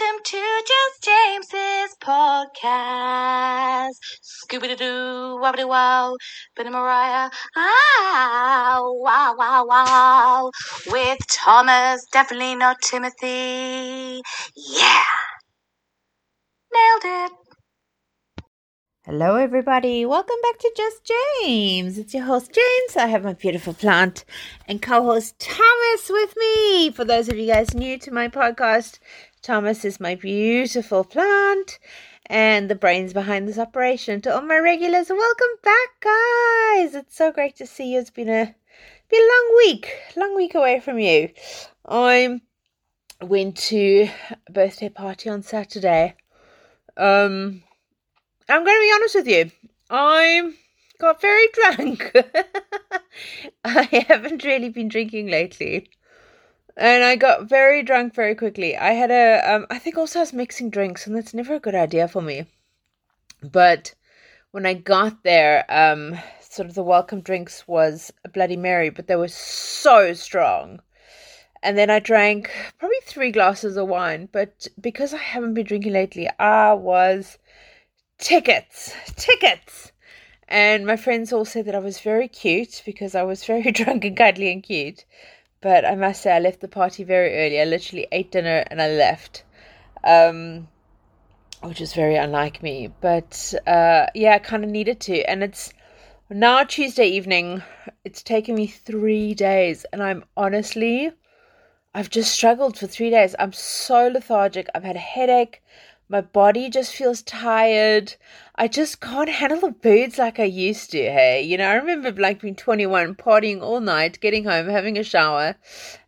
Welcome to Just James's podcast. Scooby Doo, wobbly wow, Benny Mariah, ah, wow, wow, wow. With Thomas, definitely not Timothy. Yeah. Nailed it. Hello, everybody. Welcome back to Just James. It's your host, James. I have my beautiful plant and co host, Thomas, with me. For those of you guys new to my podcast, Thomas is my beautiful plant and the brains behind this operation. To all my regulars, welcome back, guys. It's so great to see you. It's been a, been a long week, long week away from you. I went to a birthday party on Saturday. Um, I'm going to be honest with you. I got very drunk. I haven't really been drinking lately. And I got very drunk very quickly. I had a, um, I think also I was mixing drinks, and that's never a good idea for me. But when I got there, um, sort of the welcome drinks was a Bloody Mary, but they were so strong. And then I drank probably three glasses of wine, but because I haven't been drinking lately, I was tickets, tickets. And my friends all said that I was very cute because I was very drunk and cuddly and cute. But I must say, I left the party very early. I literally ate dinner and I left, um, which is very unlike me. But uh, yeah, I kind of needed to. And it's now Tuesday evening. It's taken me three days, and I'm honestly, I've just struggled for three days. I'm so lethargic. I've had a headache. My body just feels tired. I just can't handle the birds like I used to. Hey, you know, I remember like being 21, partying all night, getting home, having a shower,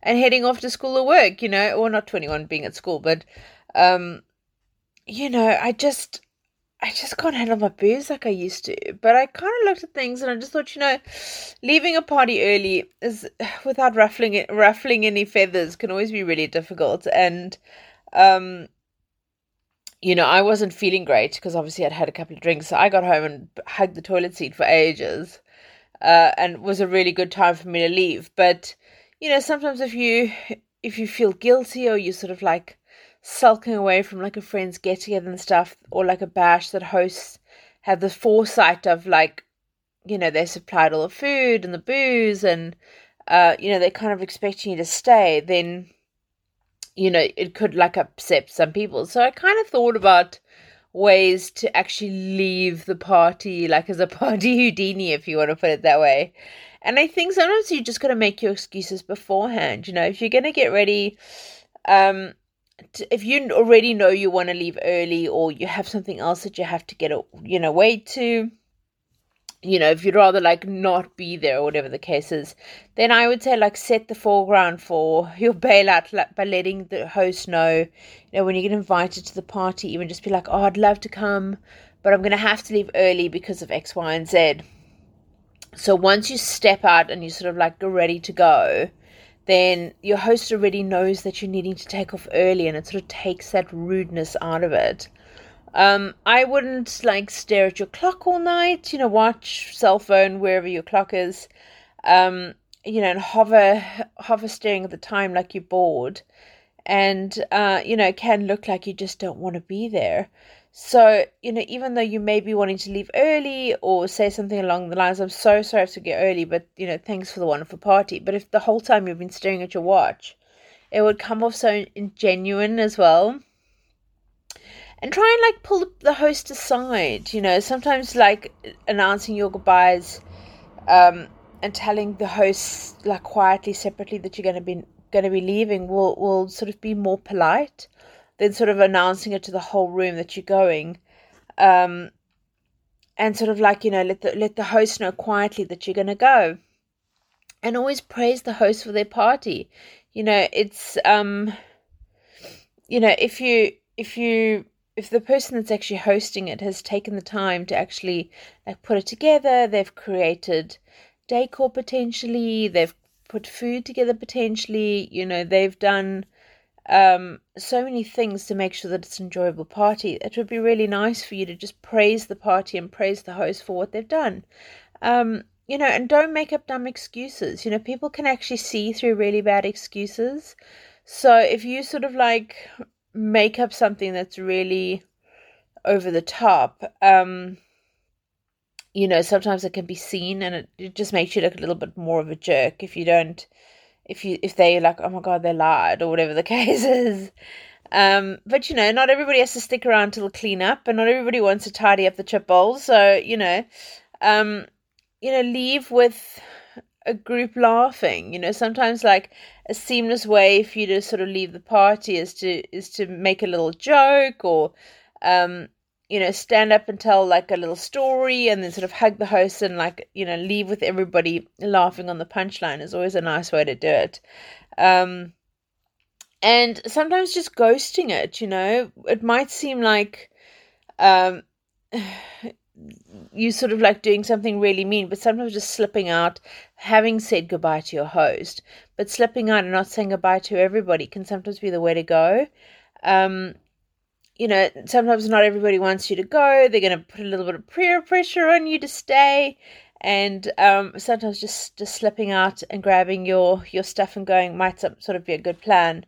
and heading off to school or work, you know, or not 21 being at school, but, um, you know, I just, I just can't handle my booze like I used to. But I kind of looked at things and I just thought, you know, leaving a party early is without ruffling it, ruffling any feathers can always be really difficult. And, um, you know, I wasn't feeling great because obviously I'd had a couple of drinks. So I got home and hugged the toilet seat for ages. Uh, and was a really good time for me to leave. But, you know, sometimes if you if you feel guilty or you're sort of like sulking away from like a friend's get together and stuff, or like a bash that hosts have the foresight of like, you know, they supplied all the food and the booze and uh, you know, they're kind of expecting you to stay, then you know, it could like upset some people. So I kind of thought about ways to actually leave the party, like as a party Houdini, if you want to put it that way. And I think sometimes you just got to make your excuses beforehand. You know, if you're going to get ready, um, if you already know you want to leave early or you have something else that you have to get, you know, way to, you know, if you'd rather like not be there or whatever the case is, then I would say like set the foreground for your bailout by letting the host know, you know, when you get invited to the party, even just be like, oh, I'd love to come, but I'm going to have to leave early because of X, Y, and Z. So once you step out and you sort of like ready to go, then your host already knows that you're needing to take off early and it sort of takes that rudeness out of it. Um, I wouldn't like stare at your clock all night, you know, watch cell phone wherever your clock is. Um, you know, and hover hover staring at the time like you're bored. And uh, you know, can look like you just don't want to be there. So, you know, even though you may be wanting to leave early or say something along the lines, I'm so sorry I have to get early, but you know, thanks for the wonderful party. But if the whole time you've been staring at your watch, it would come off so ingenuine as well and try and like pull the host aside you know sometimes like announcing your goodbyes um and telling the host like quietly separately that you're going to be going to be leaving will will sort of be more polite than sort of announcing it to the whole room that you're going. Um and sort of like you know let the let the host know quietly that you're going to go. And always praise the host for their party. You know it's um you know if you if you if the person that's actually hosting it has taken the time to actually like put it together, they've created decor potentially, they've put food together potentially, you know, they've done um, so many things to make sure that it's an enjoyable party. It would be really nice for you to just praise the party and praise the host for what they've done. Um, you know, and don't make up dumb excuses. You know, people can actually see through really bad excuses. So if you sort of like make up something that's really over the top. Um, you know, sometimes it can be seen and it, it just makes you look a little bit more of a jerk if you don't if you if they like, oh my god, they lied or whatever the case is. Um, but you know, not everybody has to stick around till clean up, and not everybody wants to tidy up the chip bowls. So you know, um, you know, leave with a group laughing. You know, sometimes like a seamless way for you to sort of leave the party is to is to make a little joke or um you know stand up and tell like a little story and then sort of hug the host and like you know leave with everybody laughing on the punchline is always a nice way to do it um and sometimes just ghosting it you know it might seem like um you sort of like doing something really mean, but sometimes just slipping out, having said goodbye to your host, but slipping out and not saying goodbye to everybody can sometimes be the way to go. Um, you know, sometimes not everybody wants you to go. They're going to put a little bit of peer pressure on you to stay, and um, sometimes just just slipping out and grabbing your your stuff and going might sort of be a good plan.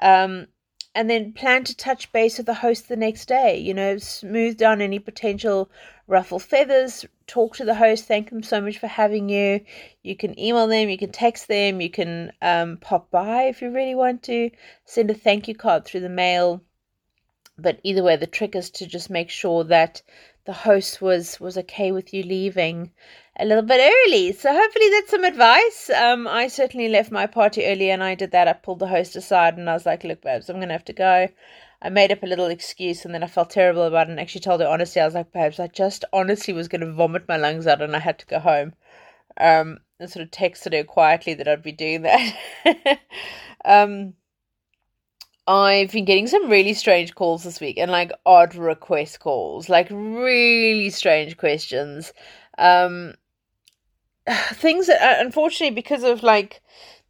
Um, and then plan to touch base with the host the next day. You know, smooth down any potential ruffle feathers, talk to the host, thank them so much for having you. You can email them, you can text them, you can um, pop by if you really want to, send a thank you card through the mail. But either way, the trick is to just make sure that the host was was okay with you leaving a little bit early. So hopefully that's some advice. Um, I certainly left my party early and I did that. I pulled the host aside and I was like, look, babes, I'm going to have to go. I made up a little excuse and then I felt terrible about it and actually told her honestly. I was like, babes, I just honestly was going to vomit my lungs out and I had to go home. Um, and sort of texted her quietly that I'd be doing that. um, I've been getting some really strange calls this week and like odd request calls, like really strange questions. Um, things that uh, unfortunately because of like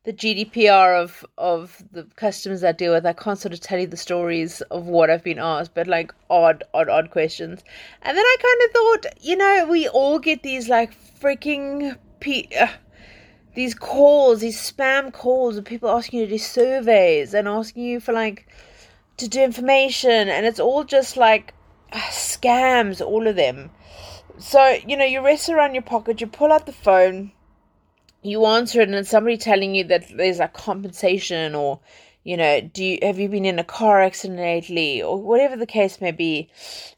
the GDPR of of the customers I deal with, I can't sort of tell you the stories of what I've been asked, but like odd, odd, odd questions. And then I kind of thought, you know, we all get these like freaking pe- uh, these calls, these spam calls of people asking you to do surveys and asking you for like to do information, and it's all just like uh, scams, all of them. So, you know, you rest around your pocket, you pull out the phone, you answer it, and it's somebody telling you that there's a compensation or, you know, do you have you been in a car accident lately or whatever the case may be.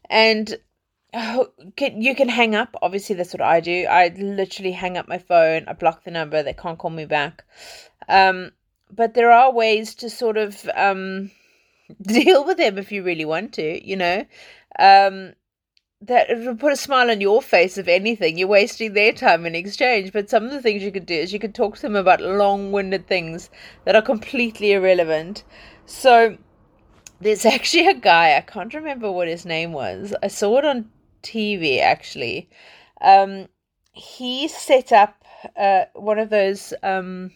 And oh, you can hang up. Obviously, that's what I do. I literally hang up my phone, I block the number, they can't call me back. Um, but there are ways to sort of um, deal with them if you really want to, you know. Um, that it would put a smile on your face if anything you're wasting their time in exchange. But some of the things you could do is you could talk to them about long-winded things that are completely irrelevant. So there's actually a guy i can't remember what his name was. I saw it on tv actually. Um, he set up uh, one of those um,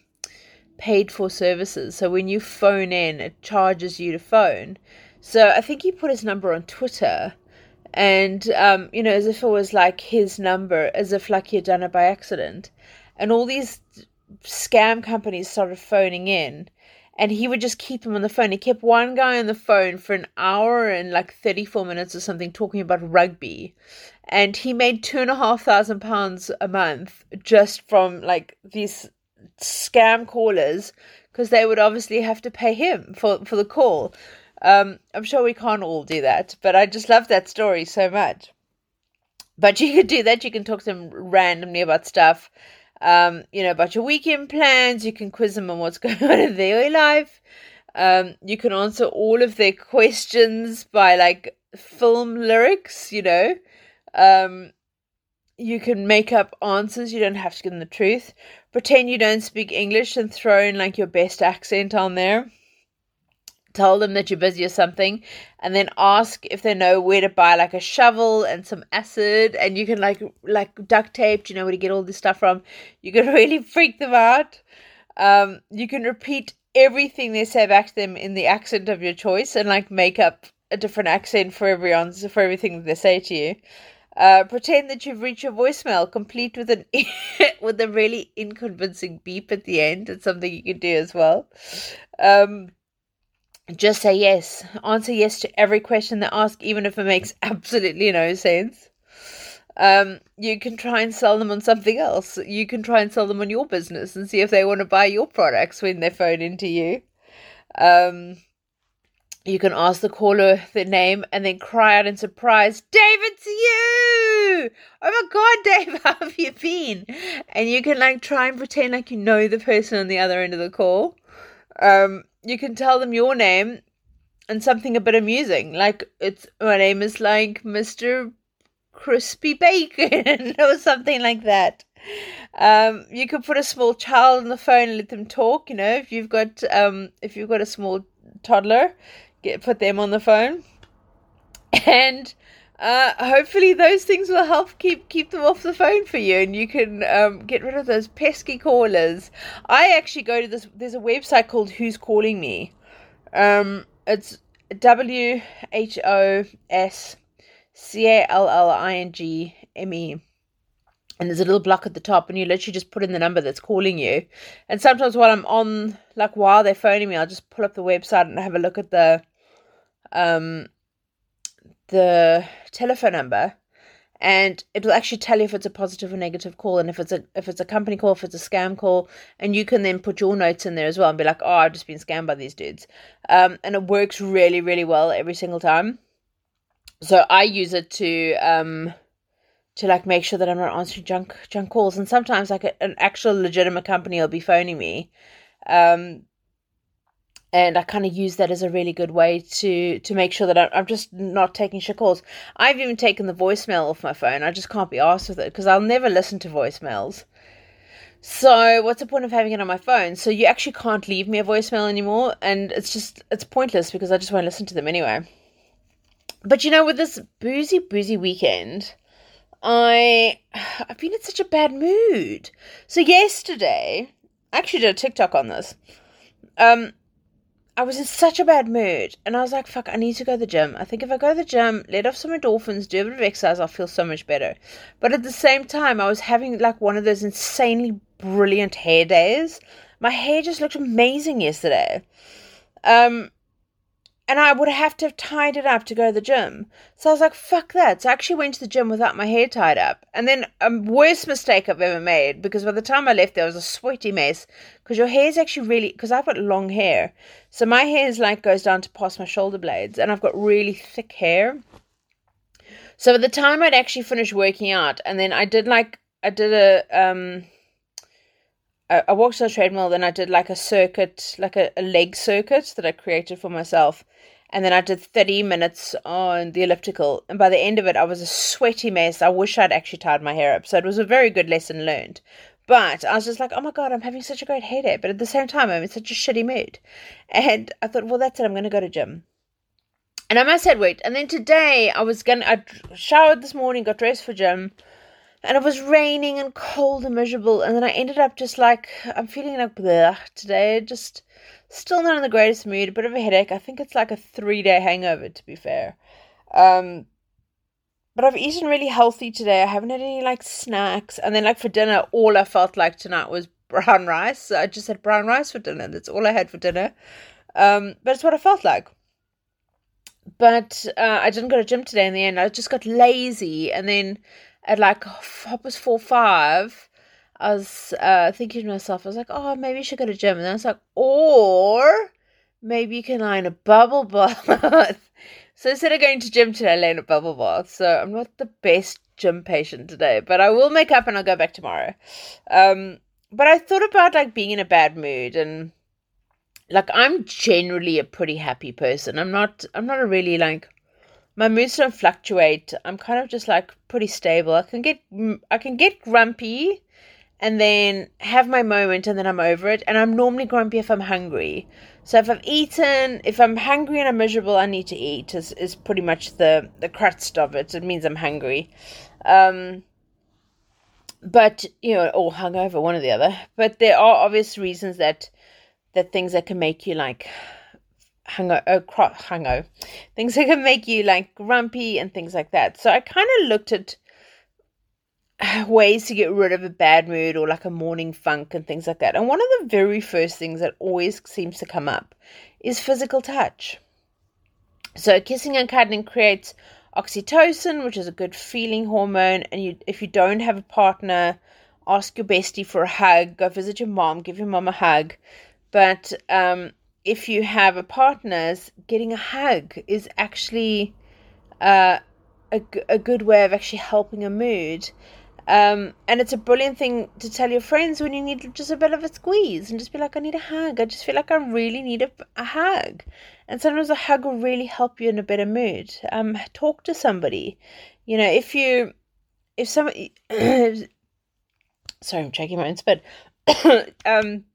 paid for services. So when you phone in it charges you to phone. So i think he put his number on twitter and um, you know, as if it was like his number, as if like he had done it by accident. And all these scam companies started phoning in, and he would just keep them on the phone. He kept one guy on the phone for an hour and like 34 minutes or something talking about rugby. And he made two and a half thousand pounds a month just from like these scam callers because they would obviously have to pay him for, for the call. Um, I'm sure we can't all do that, but I just love that story so much. But you can do that. You can talk to them randomly about stuff, um, you know, about your weekend plans. You can quiz them on what's going on in their life. Um, you can answer all of their questions by like film lyrics, you know. Um, you can make up answers. You don't have to give them the truth. Pretend you don't speak English and throw in like your best accent on there tell them that you're busy or something and then ask if they know where to buy like a shovel and some acid and you can like like duct tape do you know where to get all this stuff from you can really freak them out um you can repeat everything they say back to them in the accent of your choice and like make up a different accent for every answer for everything they say to you uh, pretend that you've reached your voicemail, complete with an with a really inconvincing beep at the end. It's something you can do as well. Um, just say yes. Answer yes to every question they ask, even if it makes absolutely no sense. Um, you can try and sell them on something else. You can try and sell them on your business and see if they want to buy your products when they phone into you. Um, you can ask the caller the name and then cry out in surprise, Dave, it's you! Oh my god, Dave, how have you been? And you can like try and pretend like you know the person on the other end of the call. Um, you can tell them your name and something a bit amusing, like it's my name is like Mr. Crispy Bacon or something like that. Um, you could put a small child on the phone and let them talk. You know, if you've got um, if you've got a small toddler, get put them on the phone, and uh, hopefully those things will help keep keep them off the phone for you, and you can um, get rid of those pesky callers. I actually go to this. There's a website called Who's Calling Me. Um, it's W H O S C A L L I N G M E. And there's a little block at the top, and you literally just put in the number that's calling you. And sometimes while I'm on, like while they're phoning me, I'll just pull up the website and have a look at the um the telephone number and it will actually tell you if it's a positive or negative call and if it's a if it's a company call if it's a scam call and you can then put your notes in there as well and be like oh i've just been scammed by these dudes. Um, and it works really really well every single time. So i use it to um to like make sure that i'm not answering junk junk calls and sometimes like a, an actual legitimate company will be phoning me um and I kind of use that as a really good way to to make sure that I'm just not taking shit calls. I've even taken the voicemail off my phone. I just can't be asked with it because I'll never listen to voicemails. So what's the point of having it on my phone? So you actually can't leave me a voicemail anymore, and it's just it's pointless because I just won't listen to them anyway. But you know, with this boozy boozy weekend, I I've been in such a bad mood. So yesterday, I actually did a TikTok on this. Um, I was in such a bad mood, and I was like, "Fuck, I need to go to the gym." I think if I go to the gym, let off some endorphins, do a bit of exercise, I'll feel so much better. But at the same time, I was having like one of those insanely brilliant hair days. My hair just looked amazing yesterday. Um, and I would have to have tied it up to go to the gym. So I was like, fuck that. So I actually went to the gym without my hair tied up. And then a worst mistake I've ever made because by the time I left there was a sweaty mess because your hair is actually really because I've got long hair. So my hair is like goes down to past my shoulder blades and I've got really thick hair. So by the time I'd actually finished working out and then I did like I did a um I walked on a treadmill, then I did like a circuit, like a, a leg circuit that I created for myself. And then I did 30 minutes on the elliptical. And by the end of it, I was a sweaty mess. I wish I'd actually tied my hair up. So it was a very good lesson learned. But I was just like, oh my God, I'm having such a great headache. But at the same time, I'm in such a shitty mood. And I thought, well, that's it. I'm going to go to gym. And I must have wait. And then today, I was going to, I showered this morning, got dressed for gym and it was raining and cold and miserable. And then I ended up just like I'm feeling like bleh today. Just still not in the greatest mood. A bit of a headache. I think it's like a three day hangover. To be fair, um, but I've eaten really healthy today. I haven't had any like snacks. And then like for dinner, all I felt like tonight was brown rice. So I just had brown rice for dinner. That's all I had for dinner. Um, but it's what I felt like. But uh, I didn't go to gym today in the end. I just got lazy, and then at like half past four five, I was uh, thinking to myself, I was like, oh, maybe you should go to gym. And then I was like, or maybe you can lie in a bubble bath. so instead of going to gym today, I lay in a bubble bath. So I'm not the best gym patient today, but I will make up and I'll go back tomorrow. Um, but I thought about like being in a bad mood and like I'm generally a pretty happy person. I'm not I'm not a really like my moods don't fluctuate. I'm kind of just like pretty stable. I can get I can get grumpy and then have my moment and then I'm over it. And I'm normally grumpy if I'm hungry. So if I've eaten, if I'm hungry and I'm miserable, I need to eat is, is pretty much the, the crust of it. It means I'm hungry. Um, but, you know, or hungover, one or the other. But there are obvious reasons that that things that can make you like hango uh, hango things that can make you like grumpy and things like that so i kind of looked at ways to get rid of a bad mood or like a morning funk and things like that. And one of the very first things that always seems to come up is physical touch. So kissing and cuddling creates oxytocin, which is a good feeling hormone. And you, if you don't have a partner, ask your bestie for a hug. Go visit your mom, give your mom a hug. But um, if you have a partner, getting a hug is actually uh, a, a good way of actually helping a mood. Um, and it's a brilliant thing to tell your friends when you need just a bit of a squeeze and just be like, I need a hug. I just feel like I really need a, a hug. And sometimes a hug will really help you in a better mood. Um, talk to somebody. You know, if you, if somebody, sorry, I'm checking my own spit. um,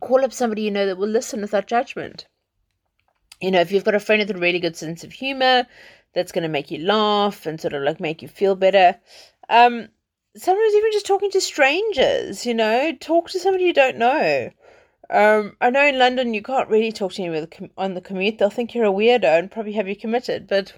call up somebody you know that will listen without judgment. You know, if you've got a friend with a really good sense of humor that's going to make you laugh and sort of like make you feel better, um, sometimes even just talking to strangers, you know, talk to somebody you don't know. Um, I know in London you can't really talk to anyone on the commute. They'll think you're a weirdo and probably have you committed. But,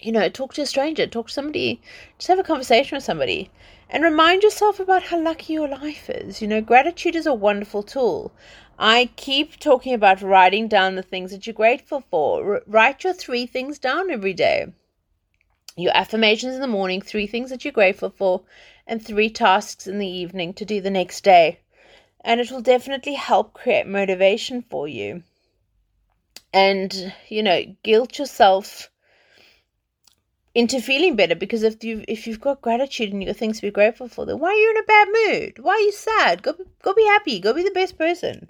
you know, talk to a stranger, talk to somebody, just have a conversation with somebody. And remind yourself about how lucky your life is. You know, gratitude is a wonderful tool. I keep talking about writing down the things that you're grateful for. R- write your three things down every day your affirmations in the morning, three things that you're grateful for, and three tasks in the evening to do the next day. And it will definitely help create motivation for you. And, you know, guilt yourself into feeling better because if you if you've got gratitude and you've got things to be grateful for, then why are you in a bad mood? Why are you sad? Go go be happy. Go be the best person.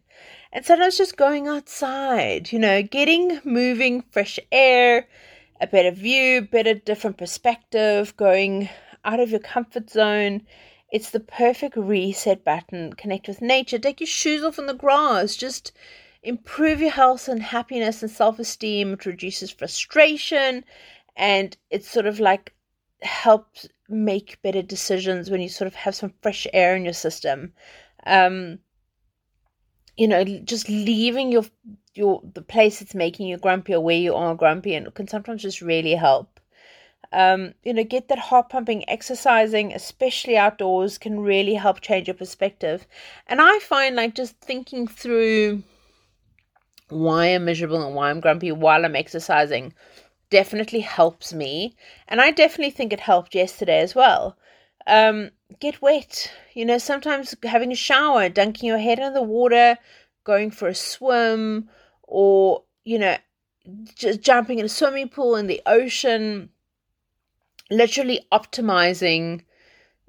And sometimes just going outside, you know, getting moving, fresh air, a better view, better different perspective, going out of your comfort zone. It's the perfect reset button. Connect with nature. Take your shoes off on the grass. Just improve your health and happiness and self esteem. It reduces frustration and it sort of like helps make better decisions when you sort of have some fresh air in your system. Um, you know, just leaving your your the place that's making you grumpy or where you are grumpy and can sometimes just really help. Um, you know, get that heart pumping exercising, especially outdoors, can really help change your perspective. And I find like just thinking through why I'm miserable and why I'm grumpy while I'm exercising definitely helps me. And I definitely think it helped yesterday as well. Um, get wet. You know, sometimes having a shower, dunking your head in the water, going for a swim, or, you know, just jumping in a swimming pool in the ocean, literally optimizing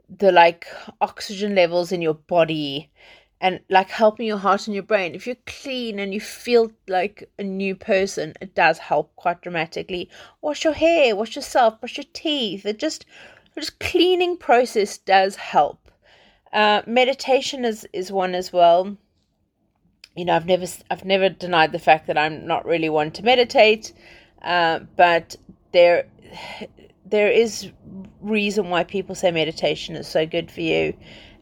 the like oxygen levels in your body and like helping your heart and your brain. If you're clean and you feel like a new person, it does help quite dramatically. Wash your hair, wash yourself, brush your teeth. It just just cleaning process does help. Uh, meditation is is one as well you know, I've never I've never denied the fact that I'm not really one to meditate, uh, but there there is reason why people say meditation is so good for you,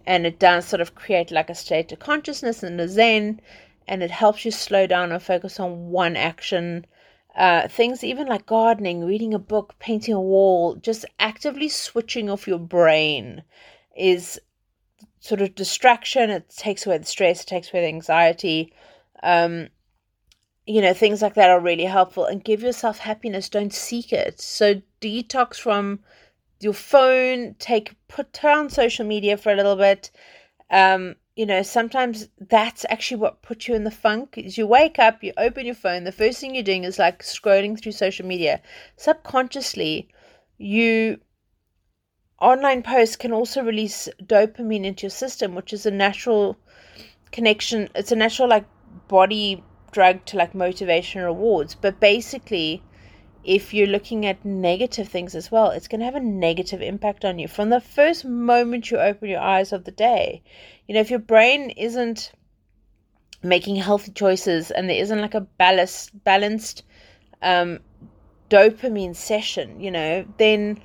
and it does sort of create like a state of consciousness and a zen, and it helps you slow down and focus on one action. Uh, things even like gardening, reading a book, painting a wall, just actively switching off your brain is sort of distraction. It takes away the stress, it takes away the anxiety. Um, you know, things like that are really helpful and give yourself happiness. Don't seek it. So detox from your phone, take put on social media for a little bit. Um, you know, sometimes that's actually what puts you in the funk. Is you wake up, you open your phone, the first thing you're doing is like scrolling through social media. Subconsciously, you online posts can also release dopamine into your system, which is a natural connection. It's a natural like body drug to like motivation rewards. But basically, if you're looking at negative things as well, it's going to have a negative impact on you from the first moment you open your eyes of the day. You know, if your brain isn't making healthy choices and there isn't like a balanced balanced um, dopamine session, you know, then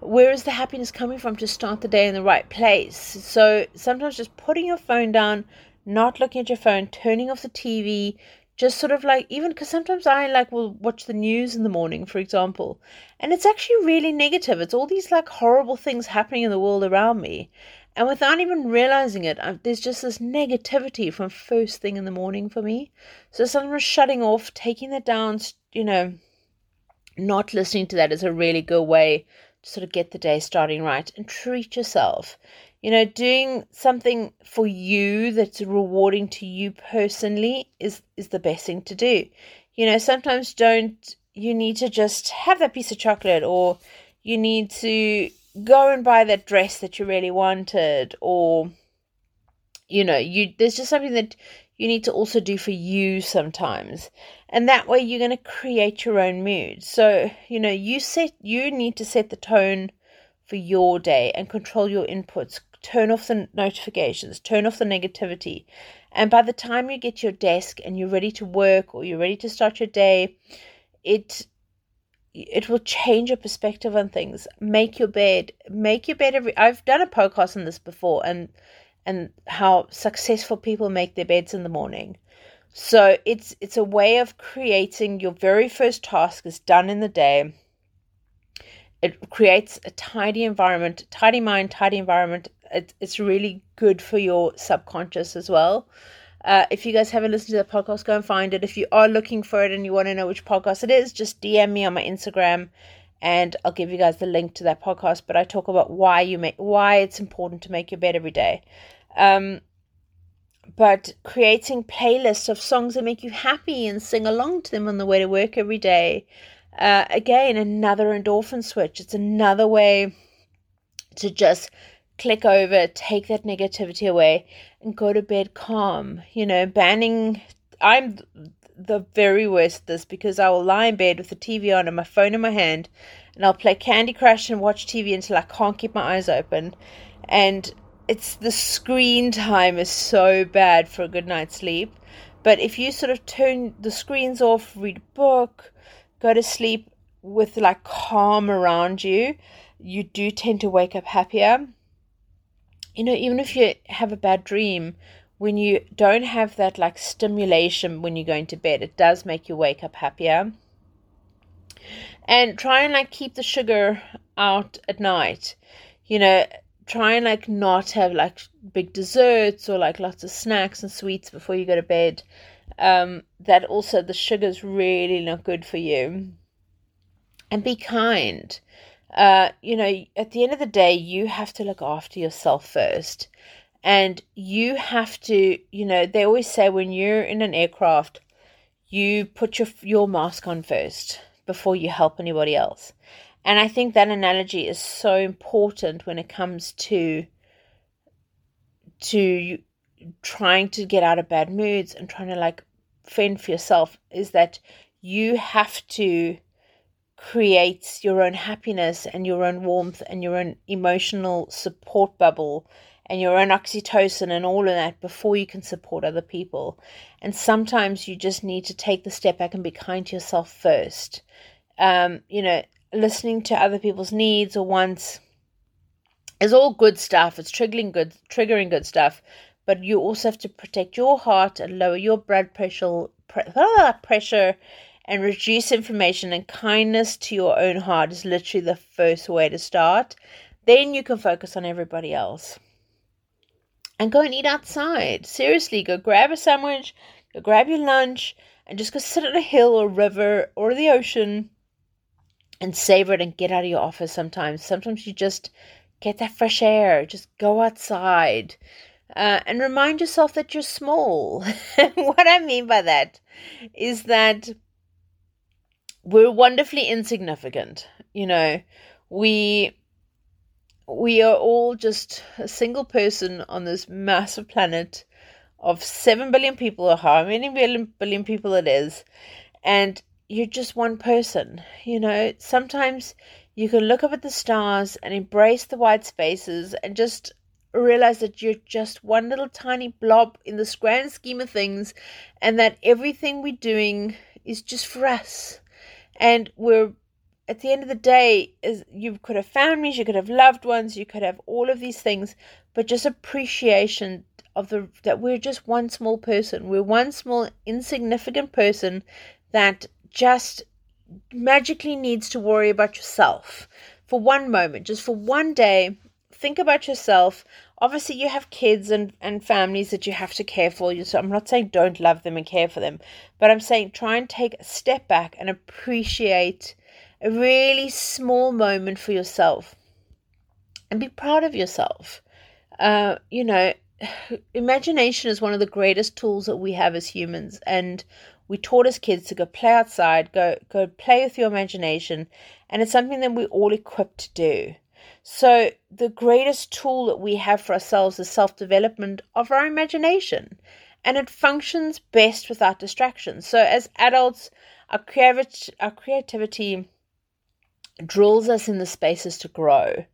where is the happiness coming from to start the day in the right place? So sometimes just putting your phone down, not looking at your phone, turning off the TV, just sort of like even because sometimes I like will watch the news in the morning, for example, and it's actually really negative. It's all these like horrible things happening in the world around me, and without even realizing it, i there's just this negativity from first thing in the morning for me. So sometimes shutting off, taking that down, you know, not listening to that is a really good way to sort of get the day starting right and treat yourself. You know, doing something for you that's rewarding to you personally is is the best thing to do. You know, sometimes don't you need to just have that piece of chocolate or you need to go and buy that dress that you really wanted or you know, you there's just something that you need to also do for you sometimes. And that way you're going to create your own mood. So, you know, you set you need to set the tone for your day and control your inputs. Turn off the notifications, turn off the negativity. And by the time you get your desk and you're ready to work or you're ready to start your day, it it will change your perspective on things. Make your bed. Make your bed every I've done a podcast on this before and and how successful people make their beds in the morning. So it's it's a way of creating your very first task is done in the day. It creates a tidy environment, tidy mind, tidy environment. It, it's really good for your subconscious as well. Uh, if you guys haven't listened to the podcast, go and find it. If you are looking for it and you want to know which podcast it is, just DM me on my Instagram and I'll give you guys the link to that podcast. But I talk about why you make why it's important to make your bed every day. Um, but creating playlists of songs that make you happy and sing along to them on the way to work every day. Uh, again, another endorphin switch. It's another way to just click over, take that negativity away, and go to bed calm. You know, banning. I'm the very worst at this because I will lie in bed with the TV on and my phone in my hand, and I'll play Candy Crush and watch TV until I can't keep my eyes open. And it's the screen time is so bad for a good night's sleep. But if you sort of turn the screens off, read a book, go to sleep with like calm around you, you do tend to wake up happier. You know, even if you have a bad dream, when you don't have that like stimulation when you're going to bed, it does make you wake up happier. And try and like keep the sugar out at night. You know, try and like not have like big desserts or like lots of snacks and sweets before you go to bed. Um, that also the sugar's really not good for you. And be kind. Uh, you know, at the end of the day, you have to look after yourself first. And you have to, you know, they always say when you're in an aircraft, you put your your mask on first before you help anybody else. And I think that analogy is so important when it comes to to trying to get out of bad moods and trying to like fend for yourself is that you have to create your own happiness and your own warmth and your own emotional support bubble and your own oxytocin and all of that before you can support other people. And sometimes you just need to take the step back and be kind to yourself first. Um, you know, listening to other people's needs or wants is all good stuff. It's triggering good, triggering good stuff, but you also have to protect your heart and lower your blood pressure, pressure, and reduce information And kindness to your own heart is literally the first way to start. Then you can focus on everybody else. And go and eat outside. Seriously, go grab a sandwich, go grab your lunch, and just go sit at a hill or river or the ocean and savor it and get out of your office sometimes. Sometimes you just get that fresh air, just go outside. Uh, and remind yourself that you're small. what I mean by that is that we're wonderfully insignificant. You know, we we are all just a single person on this massive planet of seven billion people, or how many billion billion people it is, and you're just one person. You know, sometimes you can look up at the stars and embrace the white spaces and just realize that you're just one little tiny blob in this grand scheme of things and that everything we're doing is just for us. And we're at the end of the day is you could have families, you could have loved ones, you could have all of these things, but just appreciation of the that we're just one small person. We're one small insignificant person that just magically needs to worry about yourself for one moment, just for one day. Think about yourself. Obviously, you have kids and, and families that you have to care for. So I'm not saying don't love them and care for them, but I'm saying try and take a step back and appreciate a really small moment for yourself and be proud of yourself. Uh, you know, imagination is one of the greatest tools that we have as humans, and we taught as kids to go play outside, go go play with your imagination, and it's something that we're all equipped to do. So the greatest tool that we have for ourselves is self-development of our imagination. And it functions best without distractions. So as adults, our creativity, our creativity drills us in the spaces to grow.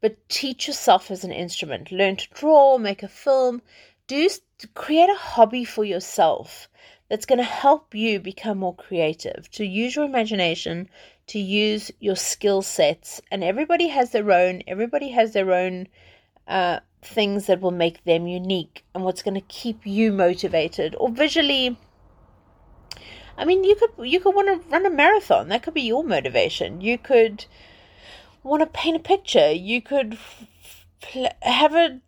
But teach yourself as an instrument. Learn to draw, make a film, do create a hobby for yourself that's going to help you become more creative, to use your imagination, to use your skill sets. And everybody has their own, everybody has their own uh, things that will make them unique and what's going to keep you motivated or visually I mean, you could you could want to run a marathon. That could be your motivation. You could want to paint a picture. You could pl- have a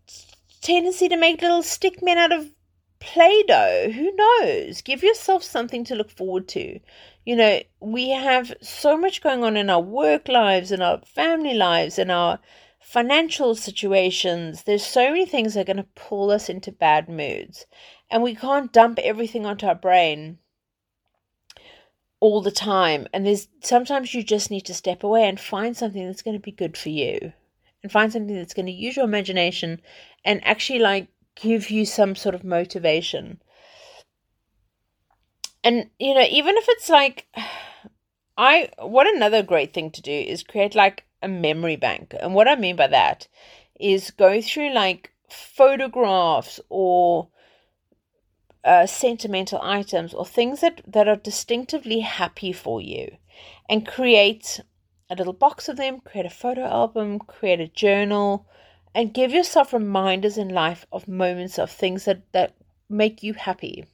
tendency to make little stick men out of Play-Doh. Who knows? Give yourself something to look forward to. You know, we have so much going on in our work lives, in our family lives, in our financial situations. There's so many things that are going to pull us into bad moods. And we can't dump everything onto our brain all the time. And there's sometimes you just need to step away and find something that's going to be good for you and find something that's going to use your imagination and actually like give you some sort of motivation. And you know, even if it's like I what another great thing to do is create like a memory bank. And what I mean by that is go through like photographs or uh, sentimental items or things that, that are distinctively happy for you and create a little box of them, create a photo album, create a journal, and give yourself reminders in life of moments of things that, that make you happy.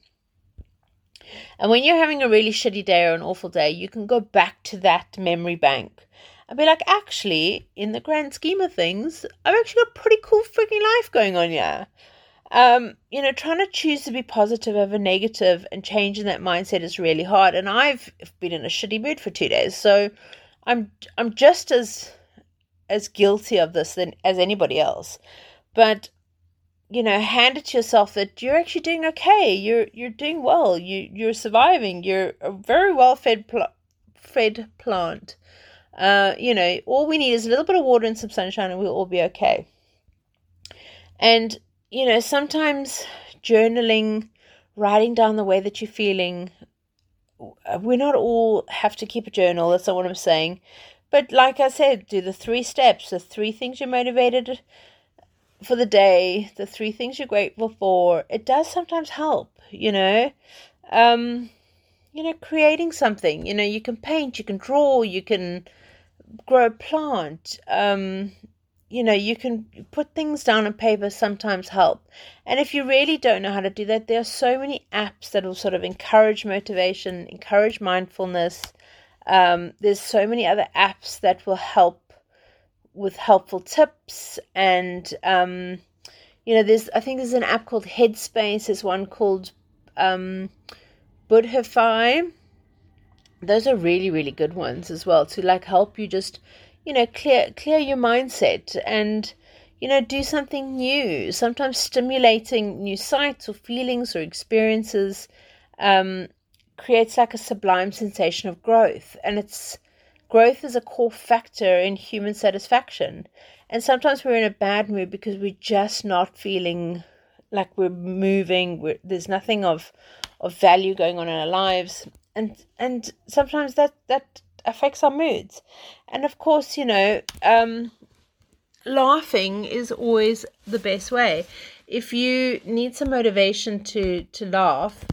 And when you're having a really shitty day or an awful day, you can go back to that memory bank and be like, actually, in the grand scheme of things, I've actually got a pretty cool freaking life going on here. Um, you know, trying to choose to be positive over negative and changing that mindset is really hard. And I've been in a shitty mood for two days, so I'm I'm just as as guilty of this than as anybody else. But you know, hand it to yourself that you're actually doing okay. You're you're doing well. You you're surviving. You're a very well fed pl- fed plant. Uh, you know, all we need is a little bit of water and some sunshine, and we'll all be okay. And you know, sometimes journaling, writing down the way that you're feeling, we're not all have to keep a journal. That's not what I'm saying. But like I said, do the three steps, the three things you're motivated for the day, the three things you're grateful for. It does sometimes help, you know. Um, you know, creating something. You know, you can paint, you can draw, you can grow a plant. Um, you know, you can put things down on paper sometimes help. And if you really don't know how to do that, there are so many apps that will sort of encourage motivation, encourage mindfulness. Um, there's so many other apps that will help with helpful tips and um, you know there's i think there's an app called headspace. There's one called um, Buddhify those are really really good ones as well to like help you just you know clear clear your mindset and you know do something new. Sometimes stimulating new sights or feelings or experiences um, creates like a sublime sensation of growth. And it's growth is a core factor in human satisfaction and sometimes we're in a bad mood because we're just not feeling like we're moving we're, there's nothing of of value going on in our lives and and sometimes that that affects our moods. And of course, you know, um, laughing is always the best way. If you need some motivation to to laugh,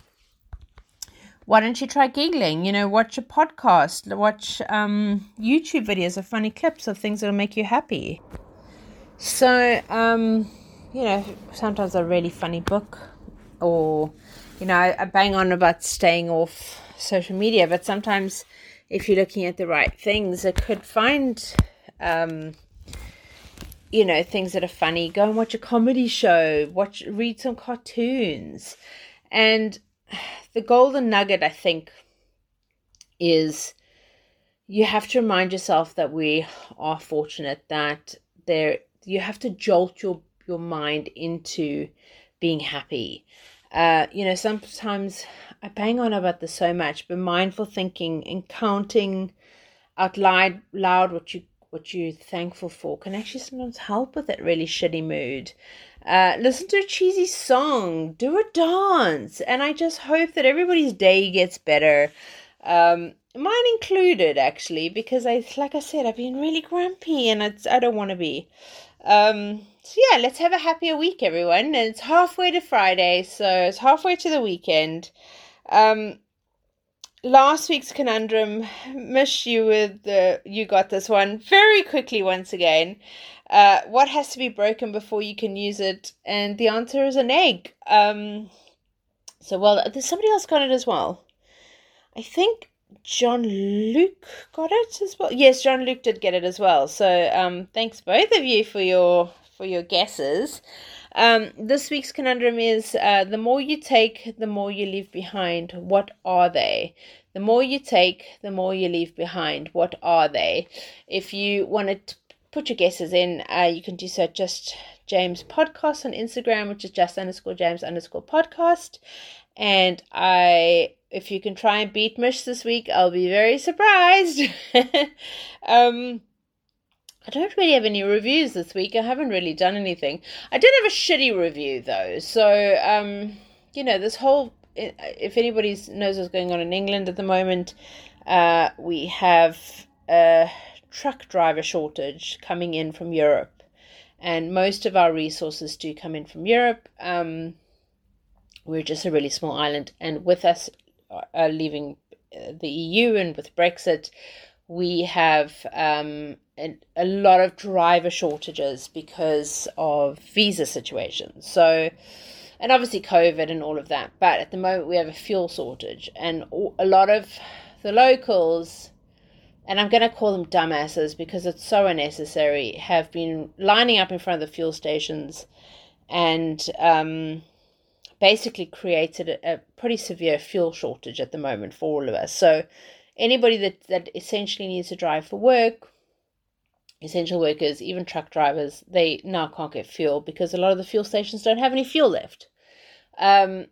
why don't you try giggling? You know, watch a podcast, watch um, YouTube videos of funny clips of things that'll make you happy. So, um, you know, sometimes a really funny book, or you know, I, bang on about staying off social media, but sometimes if you're looking at the right things, it could find. Um, you know things that are funny go and watch a comedy show watch read some cartoons and the golden nugget i think is you have to remind yourself that we are fortunate that there you have to jolt your your mind into being happy uh, you know sometimes i bang on about this so much but mindful thinking and counting out loud, loud what you what you're thankful for can actually sometimes help with that really shitty mood. Uh, listen to a cheesy song, do a dance, and I just hope that everybody's day gets better. Um, mine included, actually, because I, like I said, I've been really grumpy, and it's, I don't want to be. Um, so yeah, let's have a happier week, everyone. And it's halfway to Friday, so it's halfway to the weekend. Um, last week's conundrum miss you with the you got this one very quickly once again uh, what has to be broken before you can use it and the answer is an egg um so well there's somebody else got it as well i think john luke got it as well yes john luke did get it as well so um thanks both of you for your for your guesses um, this week's conundrum is uh, the more you take, the more you leave behind. What are they? The more you take, the more you leave behind. What are they? If you want to put your guesses in, uh, you can do so just James Podcast on Instagram, which is just underscore James underscore podcast. And I, if you can try and beat Mish this week, I'll be very surprised. um, I don't really have any reviews this week. I haven't really done anything. I did have a shitty review though. So, um, you know, this whole if anybody knows what's going on in England at the moment, uh, we have a truck driver shortage coming in from Europe, and most of our resources do come in from Europe. Um, we're just a really small island, and with us uh, leaving uh, the EU and with Brexit, we have um, a, a lot of driver shortages because of visa situations. So, and obviously COVID and all of that. But at the moment, we have a fuel shortage, and a lot of the locals, and I'm going to call them dumbasses because it's so unnecessary, have been lining up in front of the fuel stations and um, basically created a, a pretty severe fuel shortage at the moment for all of us. So, anybody that, that essentially needs to drive for work, essential workers, even truck drivers, they now can't get fuel because a lot of the fuel stations don't have any fuel left. Um,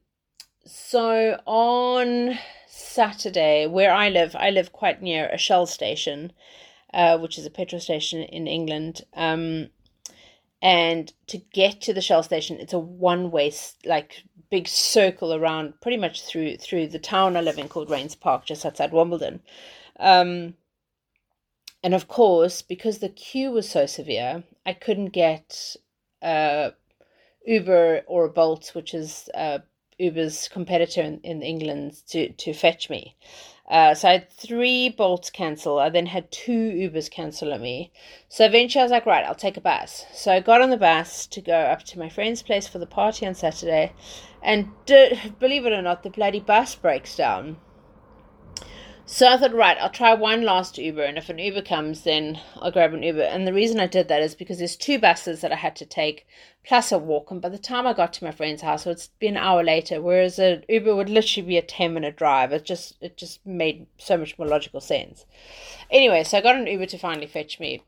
so on Saturday, where I live, I live quite near a Shell station, uh, which is a petrol station in England. Um, and to get to the Shell station, it's a one way like big circle around pretty much through through the town I live in called Raynes Park, just outside Wimbledon. Um, and of course, because the queue was so severe, I couldn't get uh, Uber or Bolt, which is uh, Uber's competitor in, in England, to, to fetch me. Uh, so I had three Bolts cancel. I then had two Ubers cancel on me. So eventually I was like, right, I'll take a bus. So I got on the bus to go up to my friend's place for the party on Saturday. And believe it or not, the bloody bus breaks down. So I thought, right, I'll try one last Uber, and if an Uber comes, then I'll grab an Uber. And the reason I did that is because there's two buses that I had to take, plus a walk. And by the time I got to my friend's house, it would be an hour later. Whereas an Uber would literally be a ten minute drive. It just it just made so much more logical sense. Anyway, so I got an Uber to finally fetch me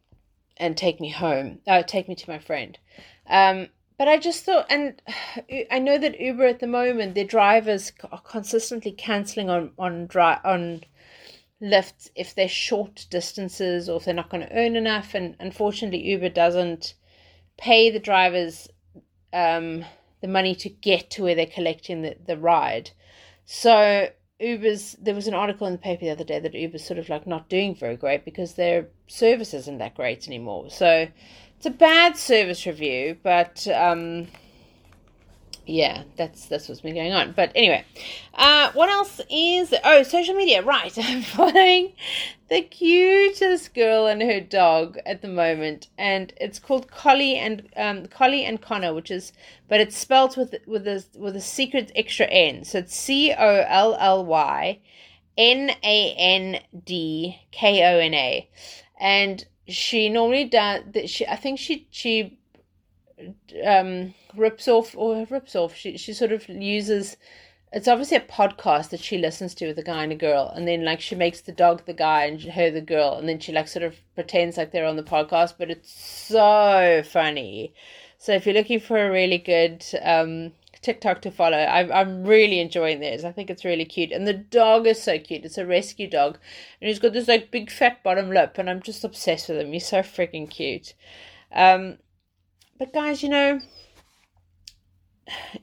and take me home. Uh, take me to my friend. Um, but I just thought, and I know that Uber at the moment, their drivers are consistently cancelling on on dri- on lifts if they're short distances or if they're not going to earn enough. And unfortunately, Uber doesn't pay the drivers um, the money to get to where they're collecting the, the ride. So Uber's there was an article in the paper the other day that Uber's sort of like not doing very great because their service isn't that great anymore. So it's a bad service review, but um, yeah, that's that's what's been going on. But anyway, uh, what else is oh social media? Right, I'm following the cutest girl and her dog at the moment, and it's called Collie and um, Collie and Connor, which is but it's spelled with with a with a secret extra N. So it's C O L L Y N A N D K O N A, and she normally does. that. She I think she she um rips off or rips off. She she sort of uses. It's obviously a podcast that she listens to with a guy and a girl, and then like she makes the dog the guy and her the girl, and then she like sort of pretends like they're on the podcast, but it's so funny. So if you're looking for a really good um, TikTok to follow, I'm I'm really enjoying this. I think it's really cute, and the dog is so cute. It's a rescue dog, and he's got this like big fat bottom lip, and I'm just obsessed with him. He's so freaking cute. Um, but guys, you know,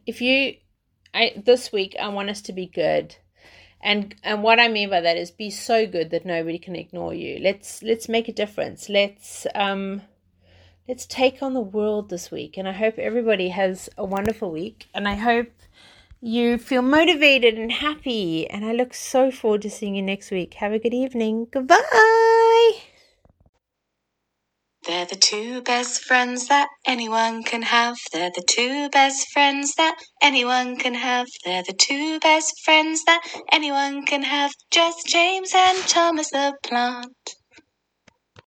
if you I this week I want us to be good. And and what I mean by that is be so good that nobody can ignore you. Let's let's make a difference. Let's um let's take on the world this week. And I hope everybody has a wonderful week. And I hope you feel motivated and happy. And I look so forward to seeing you next week. Have a good evening. Goodbye. They're the two best friends that anyone can have. They're the two best friends that anyone can have. They're the two best friends that anyone can have. Just James and Thomas the Plant.